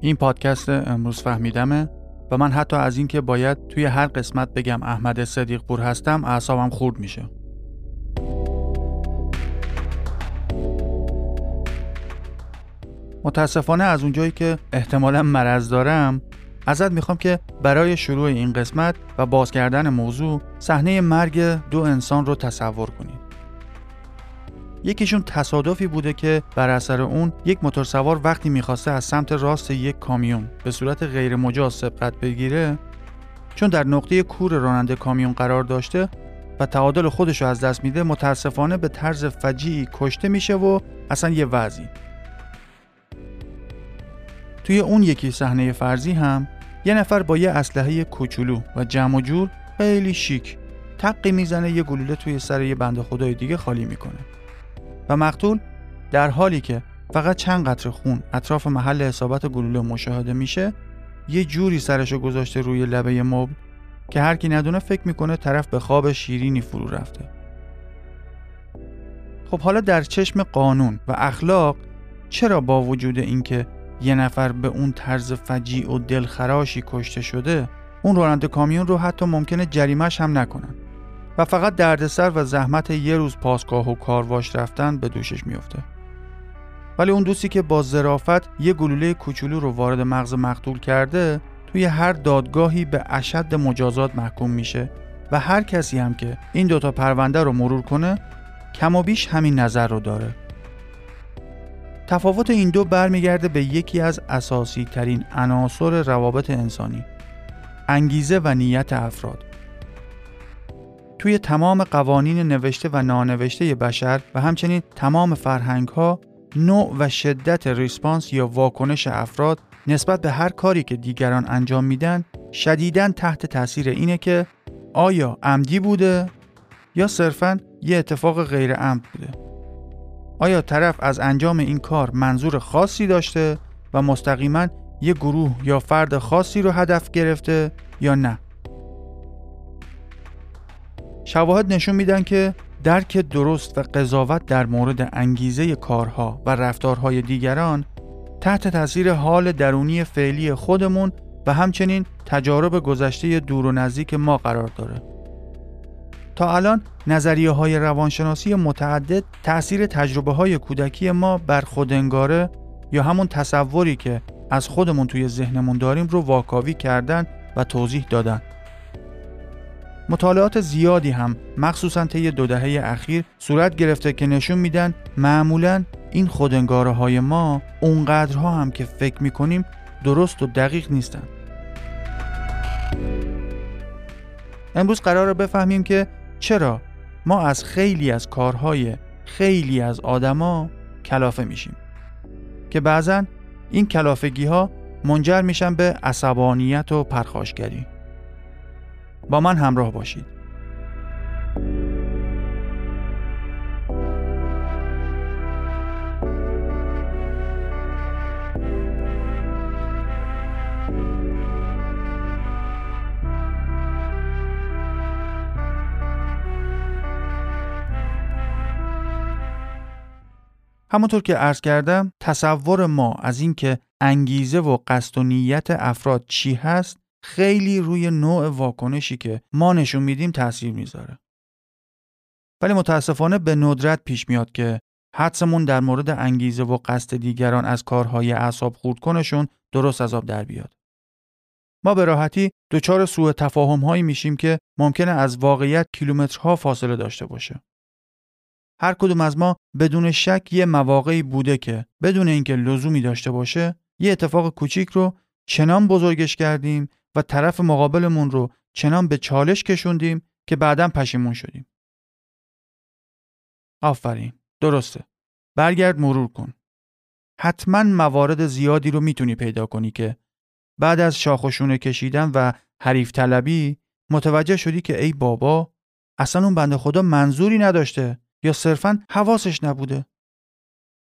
این پادکست امروز فهمیدمه و من حتی از اینکه باید توی هر قسمت بگم احمد صدیق پور هستم اعصابم خورد میشه متاسفانه از اونجایی که احتمالا مرض دارم ازت می‌خوام که برای شروع این قسمت و باز موضوع صحنه مرگ دو انسان رو تصور کنید. یکیشون تصادفی بوده که بر اثر اون یک موتورسوار وقتی می‌خواسته از سمت راست یک کامیون به صورت غیر مجاز سبقت بگیره چون در نقطه کور راننده کامیون قرار داشته و تعادل خودش رو از دست میده متاسفانه به طرز فجیعی کشته میشه و اصلا یه وضعی. توی اون یکی صحنه فرضی هم یه نفر با یه اسلحه کوچولو و جمع و جور خیلی شیک تقی می‌زنه یه گلوله توی سر یه بنده خدای دیگه خالی می‌کنه. و مقتول در حالی که فقط چند قطره خون اطراف محل اصابت گلوله مشاهده میشه یه جوری سرشو گذاشته روی لبه مبل که هر کی ندونه فکر می‌کنه طرف به خواب شیرینی فرو رفته. خب حالا در چشم قانون و اخلاق چرا با وجود اینکه یه نفر به اون طرز فجیع و دلخراشی کشته شده اون راننده کامیون رو حتی ممکنه جریمش هم نکنن؟ و فقط دردسر و زحمت یه روز پاسگاه و کارواش رفتن به دوشش میفته ولی اون دوستی که با ظرافت یه گلوله کوچولو رو وارد مغز مقتول کرده توی هر دادگاهی به اشد مجازات محکوم میشه و هر کسی هم که این دوتا پرونده رو مرور کنه کم و بیش همین نظر رو داره. تفاوت این دو برمیگرده به یکی از اساسی ترین عناصر روابط انسانی انگیزه و نیت افراد. توی تمام قوانین نوشته و نانوشته بشر و همچنین تمام فرهنگ ها نوع و شدت ریسپانس یا واکنش افراد نسبت به هر کاری که دیگران انجام میدن شدیداً تحت تاثیر اینه که آیا عمدی بوده یا صرفاً یه اتفاق غیر عمد بوده؟ آیا طرف از انجام این کار منظور خاصی داشته و مستقیما یه گروه یا فرد خاصی رو هدف گرفته یا نه؟ شواهد نشون میدن که درک درست و قضاوت در مورد انگیزه کارها و رفتارهای دیگران تحت تاثیر حال درونی فعلی خودمون و همچنین تجارب گذشته دور و نزدیک ما قرار داره. تا الان نظریه های روانشناسی متعدد تأثیر تجربه های کودکی ما بر خودنگاره یا همون تصوری که از خودمون توی ذهنمون داریم رو واکاوی کردن و توضیح دادن. مطالعات زیادی هم مخصوصا طی دو دهه اخیر صورت گرفته که نشون میدن معمولا این خودنگاره های ما اونقدرها هم که فکر می‌کنیم درست و دقیق نیستن. امروز قرار بفهمیم که چرا ما از خیلی از کارهای خیلی از آدما کلافه میشیم که بعضا این کلافگی ها منجر میشن به عصبانیت و پرخاشگری با من همراه باشید. همونطور که عرض کردم تصور ما از اینکه انگیزه و قصد و نیت افراد چی هست خیلی روی نوع واکنشی که ما نشون میدیم تاثیر می‌ذاره. ولی متاسفانه به ندرت پیش میاد که حدسمون در مورد انگیزه و قصد دیگران از کارهای اعصاب خورد کنشون درست از آب در بیاد. ما به راحتی دچار سوء تفاهم هایی میشیم که ممکنه از واقعیت کیلومترها فاصله داشته باشه. هر کدوم از ما بدون شک یه مواقعی بوده که بدون اینکه لزومی داشته باشه یه اتفاق کوچیک رو چنان بزرگش کردیم و طرف مقابلمون رو چنان به چالش کشوندیم که بعدا پشیمون شدیم. آفرین درسته. برگرد مرور کن. حتما موارد زیادی رو می‌تونی پیدا کنی که بعد از شاخشونه کشیدن و حریف طلبی متوجه شدی که ای بابا اصلا اون بنده خدا منظوری نداشته یا صرفا حواسش نبوده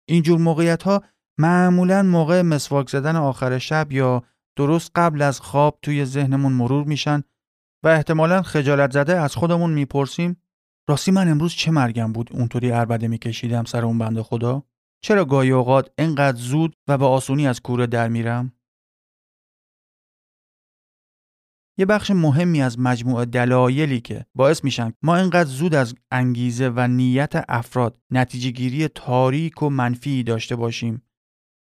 اینجور موقعیت ها معمولا موقع مسواک زدن آخر شب یا درست قبل از خواب توی ذهنمون مرور میشن و احتمالا خجالت زده از خودمون می‌پرسیم راستی من امروز چه مرگم بود اونطوری اربده میکشیدم سر اون بنده خدا؟ چرا گاهی اوقات انقدر زود و به آسونی از کوره در میرم؟ یه بخش مهمی از مجموعه دلایلی که باعث میشن ما اینقدر زود از انگیزه و نیت افراد نتیجه گیری تاریک و منفی داشته باشیم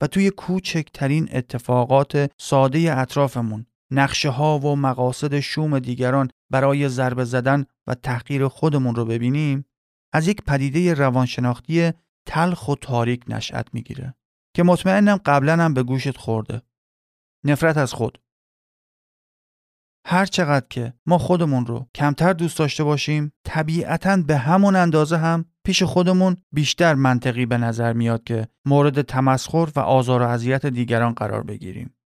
و توی کوچکترین اتفاقات ساده اطرافمون نقشه ها و مقاصد شوم دیگران برای ضربه زدن و تحقیر خودمون رو ببینیم از یک پدیده روانشناختی تلخ و تاریک نشأت می‌گیره که مطمئنم قبلا هم به گوشت خورده. نفرت از خود. هر چقدر که ما خودمون رو کمتر دوست داشته باشیم طبیعتا به همون اندازه هم پیش خودمون بیشتر منطقی به نظر میاد که مورد تمسخر و آزار و اذیت دیگران قرار بگیریم.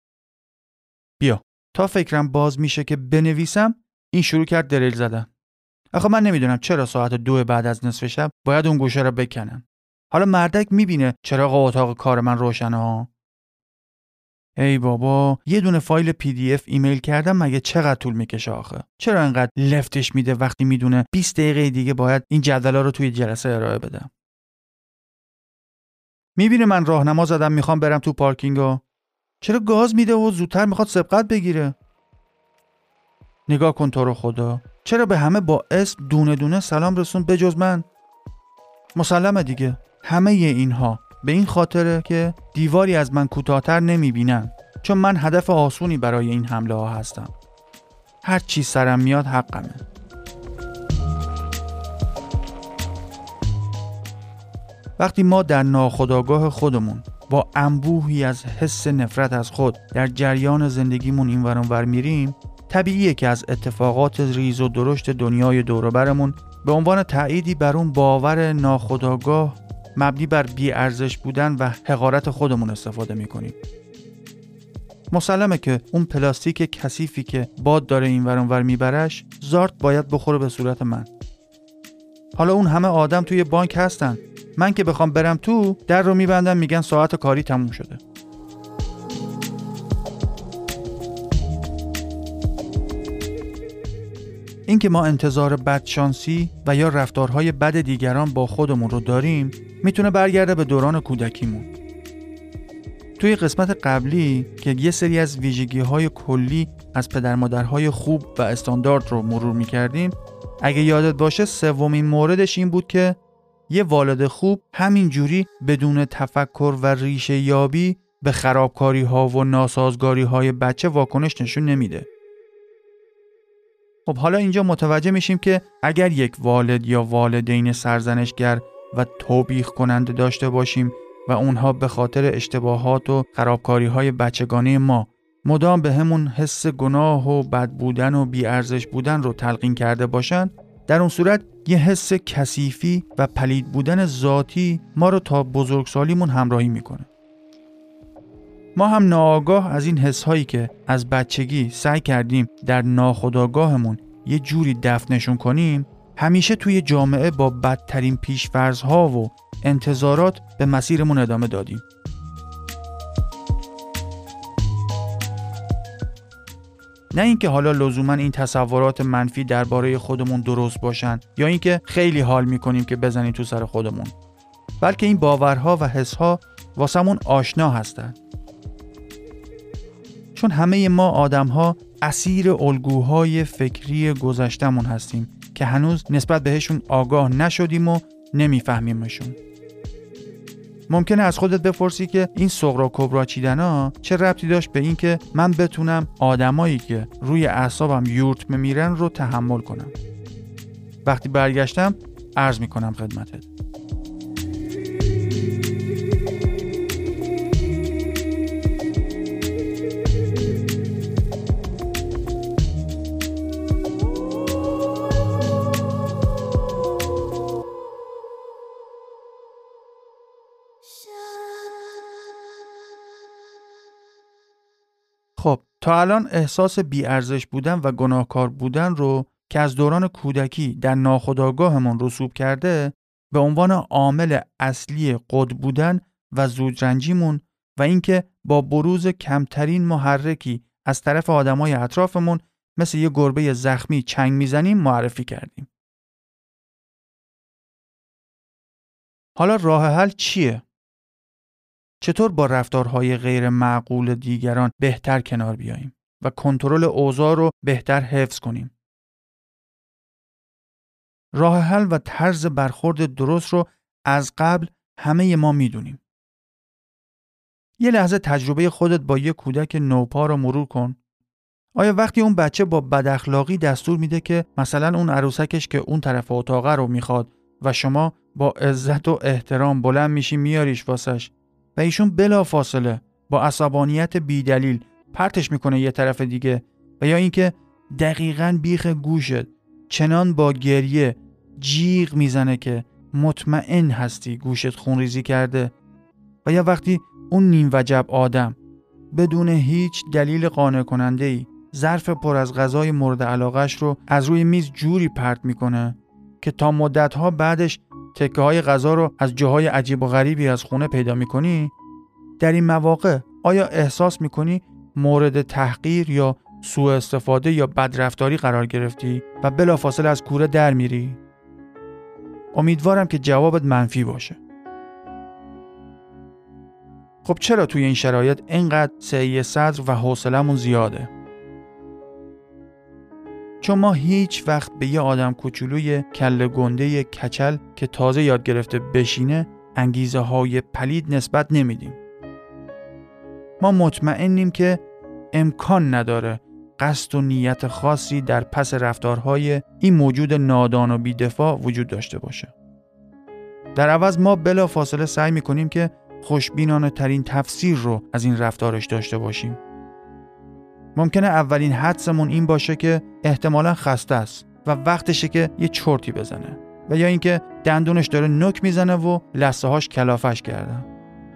بیا تا فکرم باز میشه که بنویسم این شروع کرد دلیل زدن. آخه من نمی‌دونم چرا ساعت دو بعد از نصف شب باید اون گوشه را بکنم. حالا مردک می‌بینه چراغ اتاق کار من روشنه ها. ای بابا یه دونه فایل PDF ایمیل کردم مگه چقدر طول می‌کشه آخه؟ چرا انقدر لفتش میده وقتی می‌دونه 20 دقیقه دیگه باید این جدولا رو توی جلسه ارائه بدم می‌بینه من راهنما زدم می‌خوام برم تو پارکینگ چرا گاز میده و زودتر می‌خواد سبقت بگیره؟ نگاه کن تو رو خدا. چرا به همه با اسم دونه دونه سلام رسون بجز من؟ مسلمه دیگه. همه اینها. به این خاطره که دیواری از من کوتاهتر نمی‌بینن چون من هدف آسونی برای این حمله ها هستم. هر چی سرم میاد حقمه. وقتی ما در ناخودآگاه خودمون با انبوهی از حس نفرت از خود در جریان زندگیمون این ور میریم طبیعیه که از اتفاقات ریز و درشت دنیای دوروبرمون به عنوان تعییدی بر اون باور ناخودآگاه مبنی بر ارزش بودن و حقارت خودمون استفاده می‌کنیم. مسلمه که اون پلاستیک کثیفی که باد داره این ور میبرش زارت باید بخوره به صورت من. حالا اون همه آدم توی بانک هستن. من که بخوام برم تو در رو میبندم میگن ساعت کاری تموم شده. اینکه ما انتظار بدشانسی و یا رفتارهای بد دیگران با خودمون رو داریم می‌تونه برگرده به دوران کودکیمون. توی قسمت قبلی که یه سری از ویژگی های کلی از پدر مادرهای خوب و استاندارد رو مرور می‌کردیم اگه یادت باشه سومین موردش این بود که یه والد خوب همین جوری بدون تفکر و ریشه یابی به خرابکاری ها و ناسازگاری های بچه واکنش نشون نمیده. خب حالا اینجا متوجه میشیم که اگر یک والد یا والدین سرزنشگر و توبیخ کننده داشته باشیم و اونها به خاطر اشتباهات و خرابکاری های بچگانه ما مدام به همون حس گناه و بد بودن و بیارزش بودن رو تلقین کرده باشن در اون صورت یه حس کثیفی و پلید بودن ذاتی ما رو تا بزرگسالیمون همراهی می‌کنه. ما هم ناآگاه از این حس هایی که از بچگی سعی کردیم در ناخودآگاهمون یه جوری دفنشون کنیم همیشه توی جامعه با بدترین ها و انتظارات به مسیرمون ادامه دادیم. نه اینکه حالا لزوما این تصورات منفی درباره خودمون درست باشن یا اینکه خیلی حال می‌کنیم که بزنیم تو سر خودمون بلکه این باورها و حسها واسمون آشنا هستند چون همه ما آدم ها اسیر الگوهای فکری گذشتمون هستیم که هنوز نسبت بهشون آگاه نشدیم و نمیفهمیمشون. ممکنه از خودت بپرسی که این سغرا کبرا چیدنا؟ چه ربطی داشت به اینکه من بتونم آدمایی که روی اعصابم یورت میرن رو تحمل کنم؟ وقتی برگشتم عرض می‌کنم خدمتت. تا الان احساس بیارزش بودن و گناهکار بودن رو که از دوران کودکی در ناخودآگاهمون رسوب کرده به عنوان عامل اصلی قد بودن و زودرنجیمون و اینکه با بروز کمترین محرکی از طرف آدمای اطرافمون مثل یه گربه زخمی چنگ می‌زنیم معرفی کردیم. حالا راه حل چیه؟ چطور با رفتارهای غیر معقول دیگران بهتر کنار بیاییم و کنترل اوضاع رو بهتر حفظ کنیم. راه حل و طرز برخورد درست رو از قبل همه ما می‌دونیم. یه لحظه تجربه خودت با یه کودک نوپا رو مرور کن. آیا وقتی اون بچه با بداخلاقی دستور میده که مثلا اون عروسکش که اون طرف اتاقه رو می‌خواد و شما با عزت و احترام بلند میشی میاریش واسش و ایشون بلا فاصله با عصبانیت بیدلیل پرتش می‌کنه یه طرف دیگه و یا اینکه دقیقا بیخ گوشت چنان با گریه جیغ می‌زنه که مطمئن هستی گوشت خونریزی کرده و یا وقتی اون نیم وجب آدم بدون هیچ دلیل قانع کننده ای ظرف پر از غذای مورد علاقش رو از روی میز جوری پرت می‌کنه که تا مدت ها بعدش تکه های غذا رو از جاهای عجیب و غریبی از خونه پیدا می‌کنی در این مواقع آیا احساس می‌کنی مورد تحقیر یا سوء استفاده یا بدرفتاری قرار گرفتی و بلافاصله از کوره در میری؟ امیدوارم که جوابت منفی باشه. خب چرا توی این شرایط اینقدر سعی صدر و حوصلمون زیاده؟ چون ما هیچ وقت به یه آدم کوچولوی کل گنده کچل که تازه یاد گرفته بشینه انگیزه های پلید نسبت نمیدیم. ما مطمئنیم که امکان نداره قصد و نیت خاصی در پس رفتارهای این موجود نادان و بیدفاع وجود داشته باشه. در عوض ما بلا فاصله سعی می‌کنیم که خوشبینانه ترین تفسیر رو از این رفتارش داشته باشیم. ممکنه اولین حدسمون این باشه که احتمالا خسته است و وقتشه که یه چرتی بزنه و یا اینکه دندونش داره نک می‌زنه و لسه هاش کلافش کرده.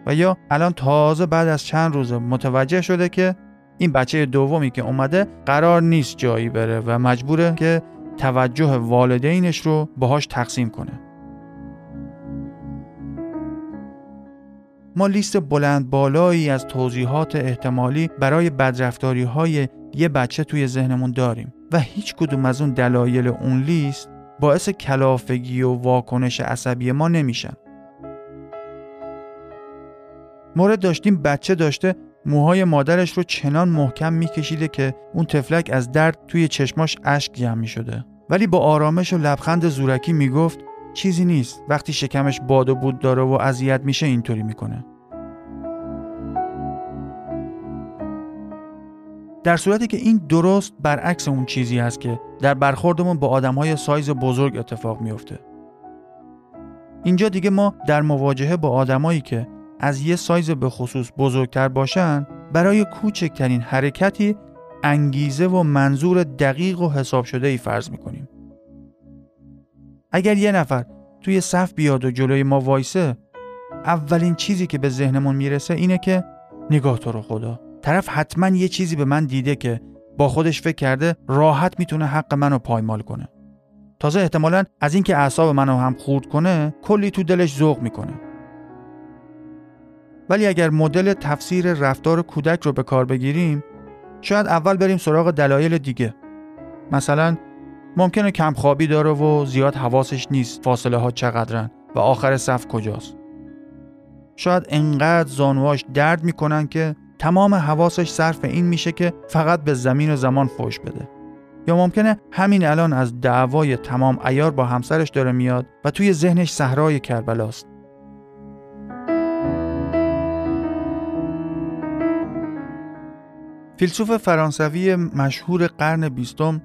و یا الان تازه بعد از چند روز متوجه شده که این بچه دومی که اومده قرار نیست جایی بره و مجبوره که توجه والدینش رو باهاش تقسیم کنه. ما لیست بلند بالایی از توضیحات احتمالی برای بدرفتاری های یه بچه توی ذهنمون داریم و هیچ کدوم از اون دلایل اون لیست باعث کلافگی و واکنش عصبی ما نمیشن. مورد داشتیم بچه داشته موهای مادرش رو چنان محکم میکشیده که اون تفلک از درد توی چشماش اشک جمع می شده. ولی با آرامش و لبخند زورکی می‌گفت چیزی نیست. وقتی شکمش باد و بود داره و اذیت میشه اینطوری می‌کنه. در صورتی که این درست برعکس اون چیزی هست که در برخوردمون با آدمهای سایز بزرگ اتفاق میفته اینجا دیگه ما در مواجهه با آدمایی که از یه سایز به خصوص بزرگتر باشن برای کوچکترین حرکتی انگیزه و منظور دقیق و حساب شده ای فرض می‌کنیم. اگر یه نفر توی صف بیاد و جلوی ما وایسه اولین چیزی که به ذهنمون می‌رسه اینه که نگاه تو رو خدا. طرف حتما یه چیزی به من دیده که با خودش فکر کرده راحت می‌تونه حق منو پایمال کنه. تازه احتمالا از اینکه اعصاب منو هم خورد کنه کلی تو دلش ذوق می‌کنه. ولی اگر مدل تفسیر رفتار کودک رو به کار بگیریم شاید اول بریم سراغ دلایل دیگه. مثلا ممکنه کم خوابی داره و زیاد حواسش نیست فاصله ها چقدرن و آخر صف کجاست. شاید انقدر زانواش درد می‌کنن که تمام حواسش صرف این میشه که فقط به زمین و زمان فوش بده. یا ممکنه همین الان از دعوای تمام ایار با همسرش داره میاد و توی ذهنش صحرای کربلاست. فیلسوف فرانسوی مشهور قرن بیستم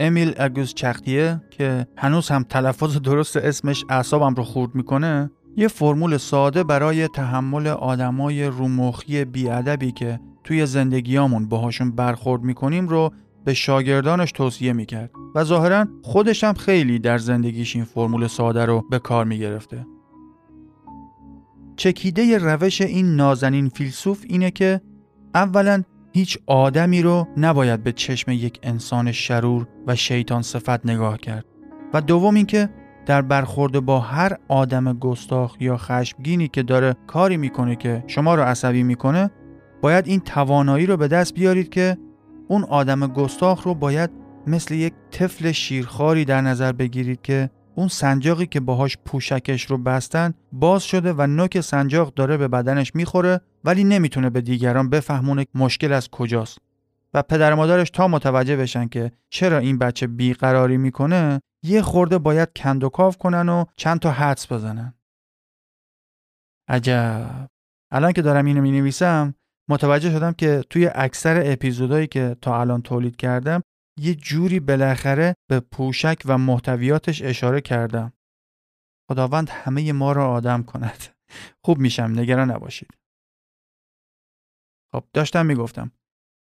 امیل اگوز چختیه که هنوز هم تلفظ درست اسمش اعصابم رو خورد می‌کنه یه فرمول ساده برای تحمل آدمای رومخی بیادبی که توی زندگیامون باهاشون برخورد می‌کنیم رو به شاگردانش توصیه می‌کرد و ظاهرا خودش هم خیلی در زندگیش این فرمول ساده رو به کار می‌گرفته. چکیده روش این نازنین فیلسوف اینه که اولا هیچ آدمی رو نباید به چشم یک انسان شرور و شیطان صفت نگاه کرد. و دوم اینکه در برخورد با هر آدم گستاخ یا خشمگینی که داره کاری می‌کنه که شما رو عصبی می‌کنه باید این توانایی رو به دست بیارید که اون آدم گستاخ رو باید مثل یک طفل شیرخواری در نظر بگیرید که اون سنجاقی که باهاش پوشکش رو بستن باز شده و نوک سنجاق داره به بدنش می‌خوره ولی نمی‌تونه به دیگران بفهمونه مشکل از کجاست و پدر مادرش تا متوجه بشن که چرا این بچه بیقراری می‌کنه یه خورده باید کندوکاو کنن و چند تا حدس بزنن. عجب. الان که دارم اینو می نویسم متوجه شدم که توی اکثر اپیزودهایی که تا الان تولید کردم یه جوری بالاخره به پوشک و محتویاتش اشاره کردم. خداوند همه ما را آدم کند. خوب میشم نگران نباشید. خب داشتم می‌گفتم.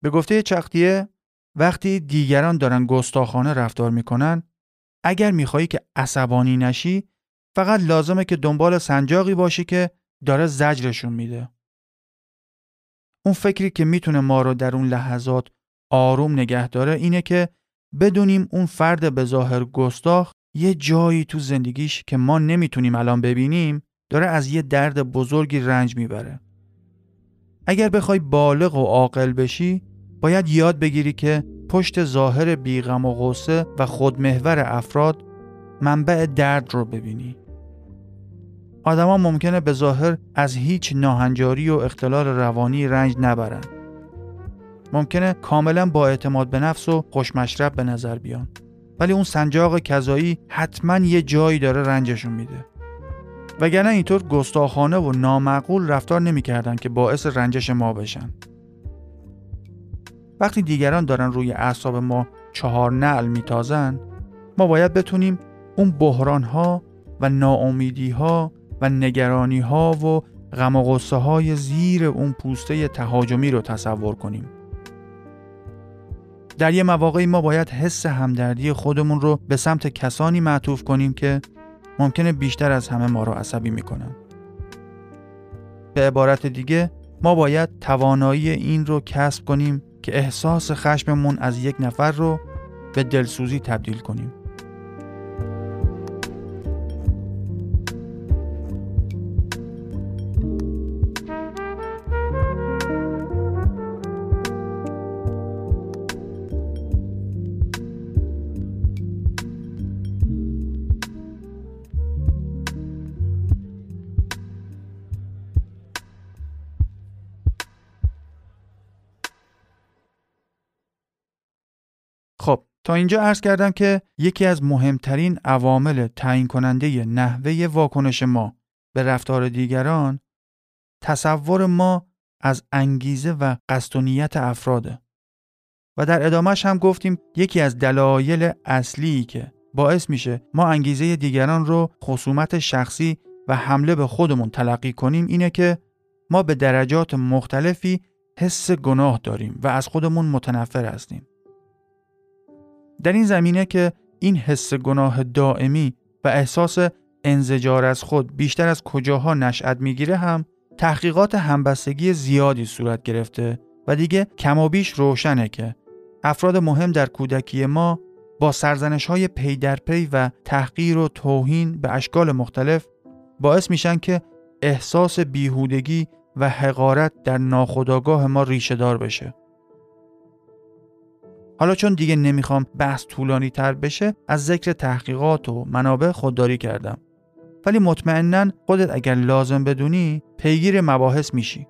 به گفته چختیه وقتی دیگران دارن گستاخانه رفتار می‌کنن اگر میخوایی که عصبانی نشی فقط لازمه که دنبال سنجاقی باشی که داره زجرشون میده. اون فکری که می‌تونه ما رو در اون لحظات آروم نگه داره اینه که بدونیم اون فرد به ظاهر گستاخ یه جایی تو زندگیش که ما نمی‌تونیم الان ببینیم داره از یه درد بزرگی رنج می‌بره. اگر بخوای بالغ و عاقل بشی باید یاد بگیری که پشت ظاهر بیغم و غصه و خودمحور افراد منبع درد رو ببینی. آدما ممکنه به ظاهر از هیچ ناهنجاری و اختلال روانی رنج نبرن. ممکنه کاملا با اعتماد به نفس و خوشمشرب به نظر بیان. ولی اون سنجاق کذایی حتما یه جایی داره رنجشون میده. وگرنه اینطور گستاخانه و نامعقول رفتار نمی‌کردن که باعث رنجش ما بشن. وقتی دیگران دارن روی اعصاب ما چهار نعل میتازن ما باید بتونیم اون بحران ها و ناامیدی ها و نگرانی ها و غم و غصه های زیر اون پوسته تهاجمی رو تصور کنیم. در یه مواقعی ما باید حس همدردی خودمون رو به سمت کسانی معطوف کنیم که ممکنه بیشتر از همه ما رو عصبی می‌کنن. به عبارت دیگه ما باید توانایی این رو کسب کنیم که احساس خشممون از یک نفر رو به دلسوزی تبدیل کنیم. تا اینجا عرض کردم که یکی از مهمترین عوامل تعیین کننده نحوه واکنش ما به رفتار دیگران تصور ما از انگیزه و قصد افراده و در ادامهش هم گفتیم یکی از دلایل اصلی که باعث میشه ما انگیزه دیگران رو خصومت شخصی و حمله به خودمون تلقی کنیم اینه که ما به درجات مختلفی حس گناه داریم و از خودمون متنفر هستیم. در این زمینه که این حس گناه دائمی و احساس انزجار از خود بیشتر از کجاها نشأت می‌گیره هم تحقیقات همبستگی زیادی صورت گرفته و دیگه کم و بیش روشنه که افراد مهم در کودکی ما با سرزنش های پی در پی و تحقیر و توهین به اشکال مختلف باعث میشن که احساس بیهودگی و حقارت در ناخودآگاه ما ریشه دار بشه. حالا چون دیگه نمی‌خوام بحث طولانی تر بشه از ذکر تحقیقات و منابع خودداری کردم. ولی مطمئنا خودت اگر لازم بدونی پیگیر مباحث میشی.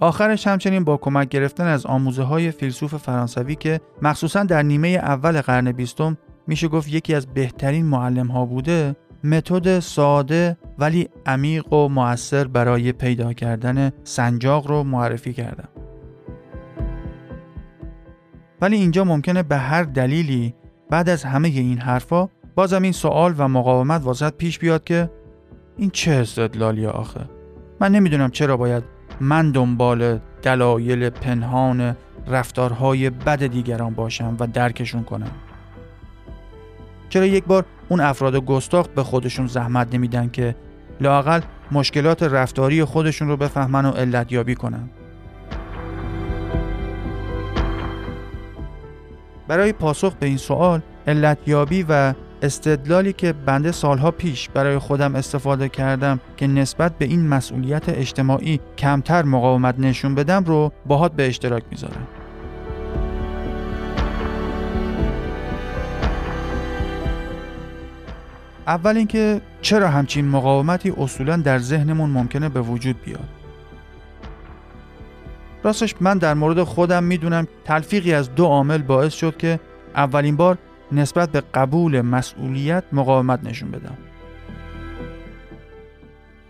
آخرش همچنین با کمک گرفتن از آموزه های فیلسوف فرانسوی که مخصوصا در نیمه اول قرن بیستم میشه گفت یکی از بهترین معلم ها بوده متد ساده ولی عمیق و موثر برای پیدا کردن سنجاق رو معرفی کردم. ولی اینجا ممکنه به هر دلیلی بعد از همه این حرفا بازم این سوال و مقاومت واسط پیش بیاد که این چه استدلالیه آخه؟ من نمی‌دونم چرا باید من دنبال دلایل پنهان رفتارهای بد دیگران باشم و درکشون کنم. چرا یک بار اون افراد گستاخ به خودشون زحمت نمیدن که لاقل مشکلات رفتاری خودشون رو بفهمن و علت یابی کنن؟ برای پاسخ به این سوال علتیابی و استدلالی که بنده سالها پیش برای خودم استفاده کردم که نسبت به این مسئولیت اجتماعی کمتر مقاومت نشون بدم رو باهات به اشتراک می‌ذارم. اول اینکه چرا همچین مقاومتی اصولا در ذهنمون ممکنه به وجود بیاد راستش من در مورد خودم می‌دونم تلفیقی از دو عامل باعث شد که اولین بار نسبت به قبول مسئولیت مقاومت نشون بدم.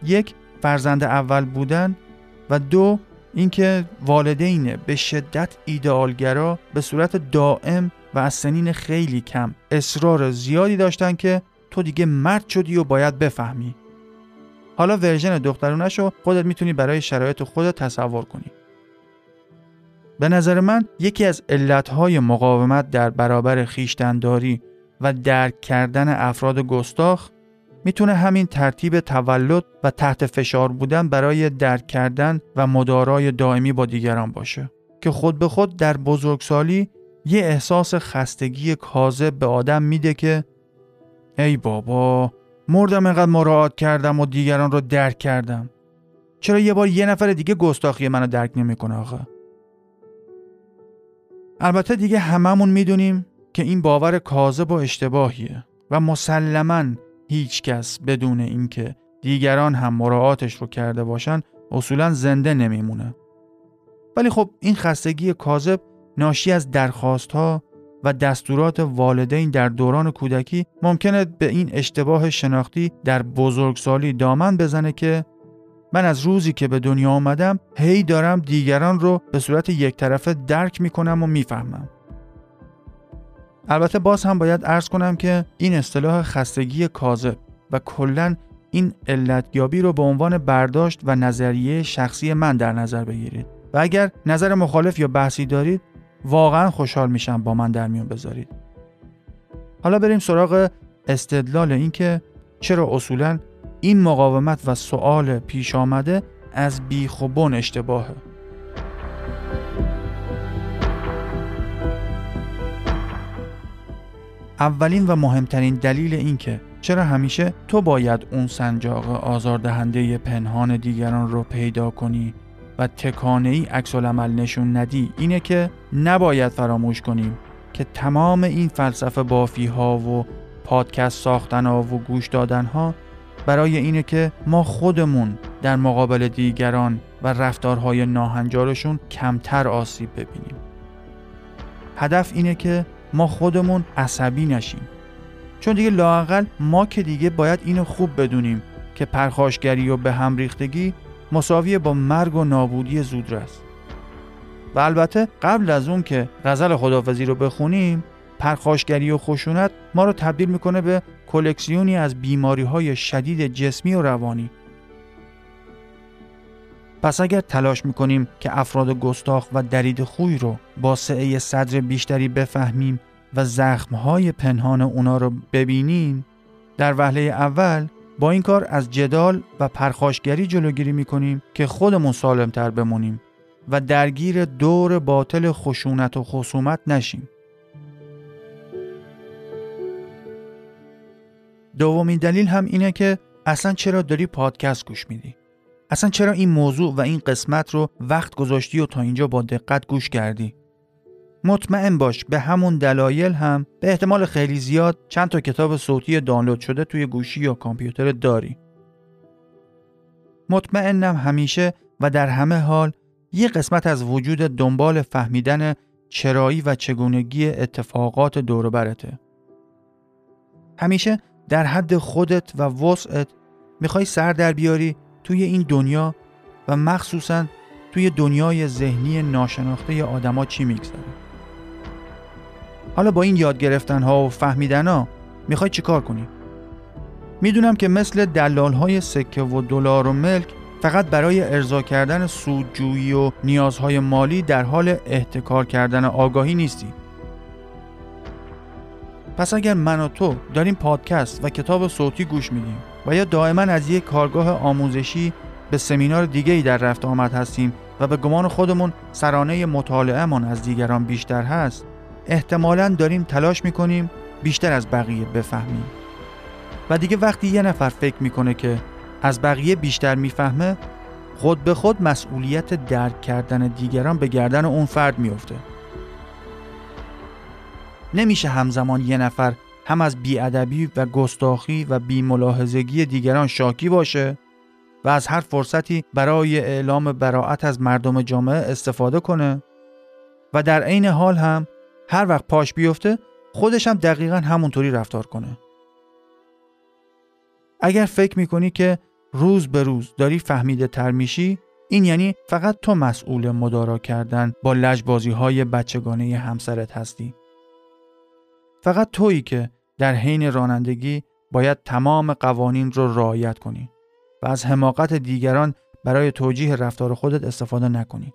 یک فرزند اول بودن و دو اینکه والدین به شدت ایدئالگرا به صورت دائم و از سنین خیلی کم اصرار زیادی داشتن که تو دیگه مرد شدی و باید بفهمی. حالا ورژن دخترونش رو خودت می‌تونی برای شرایط خودت تصور کنی. به نظر من یکی از علتهای مقاومت در برابر خیشتنداری و درک کردن افراد گستاخ می‌تونه همین ترتیب تولد و تحت فشار بودن برای درک کردن و مدارای دائمی با دیگران باشه که خود به خود در بزرگسالی یه احساس خستگی کاذب به آدم میده که ای بابا مردم انقدر مراعات کردم و دیگران رو درک کردم. چرا یه بار یه نفر دیگه گستاخی منو درک نمی‌کنه آخه البته دیگه هممون می‌دونیم که این باور کاذب و اشتباهیه و مسلما هیچ کس بدون اینکه دیگران هم مراعاتش رو کرده باشن اصولا زنده نمیمونه. ولی خب این خستگی کاذب ناشی از درخواست ها و دستورات والدین در دوران کودکی ممکنه به این اشتباه شناختی در بزرگسالی دامن بزنه که من از روزی که به دنیا آمدم هی دارم دیگران رو به صورت یک طرفه درک می‌کنم و می‌فهمم. البته باز هم باید ارز کنم که این اصطلاح خستگی کاذب و کلا این علتیابی رو به عنوان برداشت و نظریه شخصی من در نظر بگیرید و اگر نظر مخالف یا بحثی دارید واقعا خوشحال میشم با من در میون بذارید حالا بریم سراغ استدلال اینکه چرا اصولا این مقاومت و سوال پیش آمده از بیخ و بن اشتباهه. اولین و مهمترین دلیل این که چرا همیشه تو باید اون سنجاق آزاردهنده پنهان دیگران رو پیدا کنی و تکانه ای عکس نشون ندی اینه که نباید فراموش کنیم که تمام این فلسفه بافی ها و پادکست ساختن ها و گوش دادن ها برای اینه که ما خودمون در مقابل دیگران و رفتارهای ناهنجارشون کمتر آسیب ببینیم. هدف اینه که ما خودمون عصبی نشیم. چون دیگه لاقل ما که دیگه باید اینو خوب بدونیم که پرخاشگری و به هم ریختگی مساوی با مرگ و نابودی زودرس. و البته قبل از اون که غزل خدافزی رو بخونیم پرخاشگری و خشونت ما رو تبدیل می‌کنه به کلکسیونی از بیماری های شدید جسمی و روانی. پس اگر تلاش می‌کنیم که افراد گستاخ و درید خوی رو با سعه صدر بیشتری بفهمیم و زخمهای پنهان اونا رو ببینیم در وهله اول با این کار از جدال و پرخاشگری جلوگیری می‌کنیم که خودمون سالمتر بمونیم و درگیر دور باطل خشونت و خصومت نشیم. دومین دلیل هم اینه که اصلا چرا داری پادکست گوش میدی؟ اصلا چرا این موضوع و این قسمت رو وقت گذاشتی و تا اینجا با دقت گوش کردی؟ مطمئن باش به همون دلایل هم به احتمال خیلی زیاد چند تا کتاب صوتی دانلود شده توی گوشی یا کامپیوتر داری. مطمئنم همیشه و در همه حال یه قسمت از وجود دنبال فهمیدن چرایی و چگونگی اتفاقات برته. همیشه در حد خودت و وسعت می‌خوای سر در بیاری توی این دنیا و مخصوصا توی دنیای ذهنی ناشناخته آدما چی میگذره. حالا با این یاد گرفتن ها و فهمیدن ها می‌خوای چیکار کنی؟ می‌دونم که مثل دلال های سکه و دلار و ملک فقط برای ارضا کردن سودجویی و نیازهای مالی در حال احتکار کردن آگاهی نیستی. پس اگر من و تو داریم پادکست و کتاب صوتی گوش میدیم و یا دائما از یک کارگاه آموزشی به سمینار دیگه ای در رفت آمد هستیم و به گمان خودمون سرانه مطالعهمان از دیگران بیشتر هست احتمالا داریم تلاش می‌کنیم بیشتر از بقیه بفهمیم. و دیگه وقتی یه نفر فکر می‌کنه که از بقیه بیشتر می‌فهمه خود به خود مسئولیت درک کردن دیگران به گردن اون فرد میفته نمیشه همزمان یه نفر هم از بیادبی و گستاخی و بیملاحظگی دیگران شاکی باشه و از هر فرصتی برای اعلام براعت از مردم جامعه استفاده کنه و در عین حال هم هر وقت پاش بیفته خودش هم دقیقا همونطوری رفتار کنه. اگر فکر می‌کنی که روز به روز داری فهمیده تر میشی این یعنی فقط تو مسئول مدارا کردن با لجبازی های بچگانه همسرت هستی. فقط تویی که در حین رانندگی باید تمام قوانین رو رعایت کنی و از حماقت دیگران برای توجیه رفتار خودت استفاده نکنی.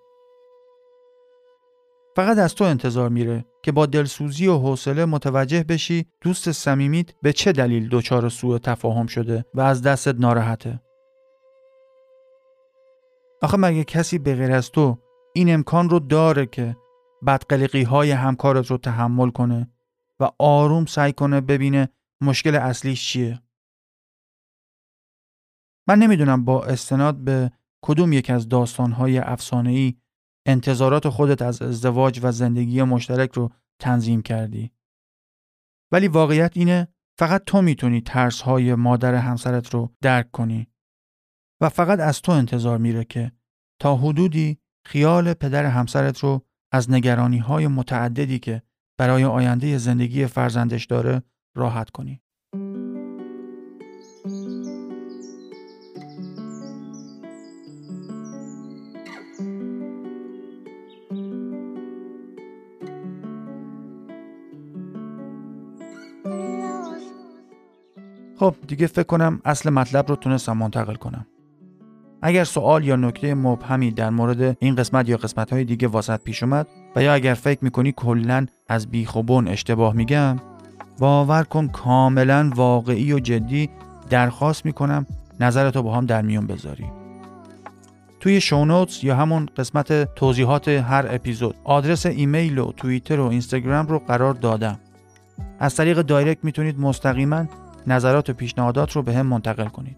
فقط از تو انتظار میره که با دلسوزی و حوصله متوجه بشی دوست صمیمیت به چه دلیل دچار سوء تفاهم شده و از دستت ناراحته. آخه مگه کسی به غیر از تو این امکان رو داره که بدقلقی های همکارت رو تحمل کنه و آروم سعی کنه ببینه مشکل اصلیش چیه؟ من نمی‌دونم با استناد به کدوم یک از داستانهای افسانه‌ای انتظارات خودت از ازدواج و زندگی مشترک رو تنظیم کردی. ولی واقعیت اینه فقط تو می‌تونی ترس های مادر همسرت رو درک کنی و فقط از تو انتظار میره که تا حدودی خیال پدر همسرت رو از نگرانی های متعددی که برای آینده زندگی فرزندش داره راحت کنی. خب دیگه فکر کنم اصل مطلب رو تونستم منتقل کنم. اگر سوال یا نکته مبهمی در مورد این قسمت یا قسمت های دیگه واسط پیش اومد و یا اگر فکر می‌کنی کلا از بیخوبون اشتباه میگم باور کن کاملا واقعی و جدی درخواست می‌کنم نظرتو با هم در میون بذاری. توی شونوتس یا همون قسمت توضیحات هر اپیزود آدرس ایمیل و توییتر و اینستاگرام رو قرار دادم. از طریق دایرکت می‌تونید مستقیما نظرات و پیشنهادات رو به هم منتقل کنید.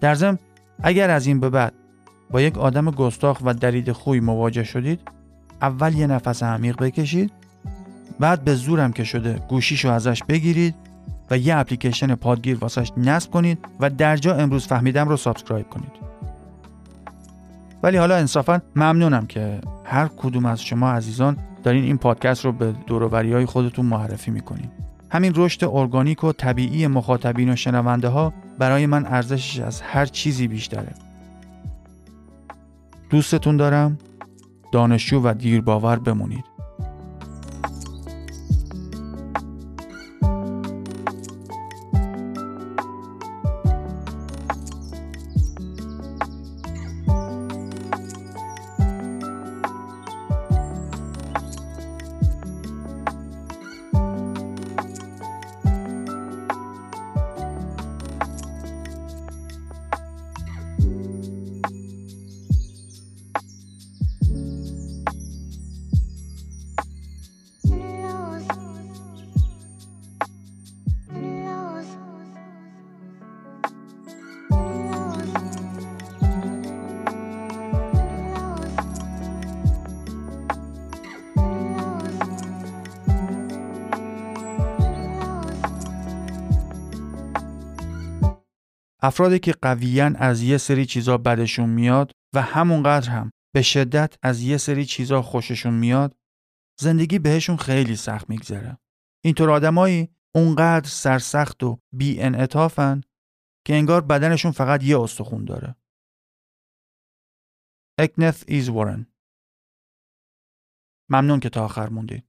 در ضمن اگر از این به بعد با یک آدم گستاخ و دریده خوی مواجه شدید اول یه نفس عمیق بکشید بعد به زورم که شده گوشیشو ازش بگیرید و یه اپلیکیشن پادگیر واسش نصب کنید و در جا امروز فهمیدم رو subscribe کنید. ولی حالا انصافا ممنونم که هر کدوم از شما عزیزان دارین این پادکست رو به دوروبری های خودتون معرفی می‌کنین. همین رشد ارگانیک و طبیعی مخاطبین و شنونده ها برای من ارزشش از هر چیزی بیشتره. دوستتون دارم. دانشجو و دیرباور بمونید. افرادی که قویان از یه سری چیزا بدشون میاد و همونقدر هم به شدت از یه سری چیزا خوششون میاد زندگی بهشون خیلی سخت میگذره. اینطور آدمایی اونقدر سرسخت و بی انعطافن که انگار بدنشون فقط یه استخون داره. اکنث ایز وارن ممنون که تا آخر موندید.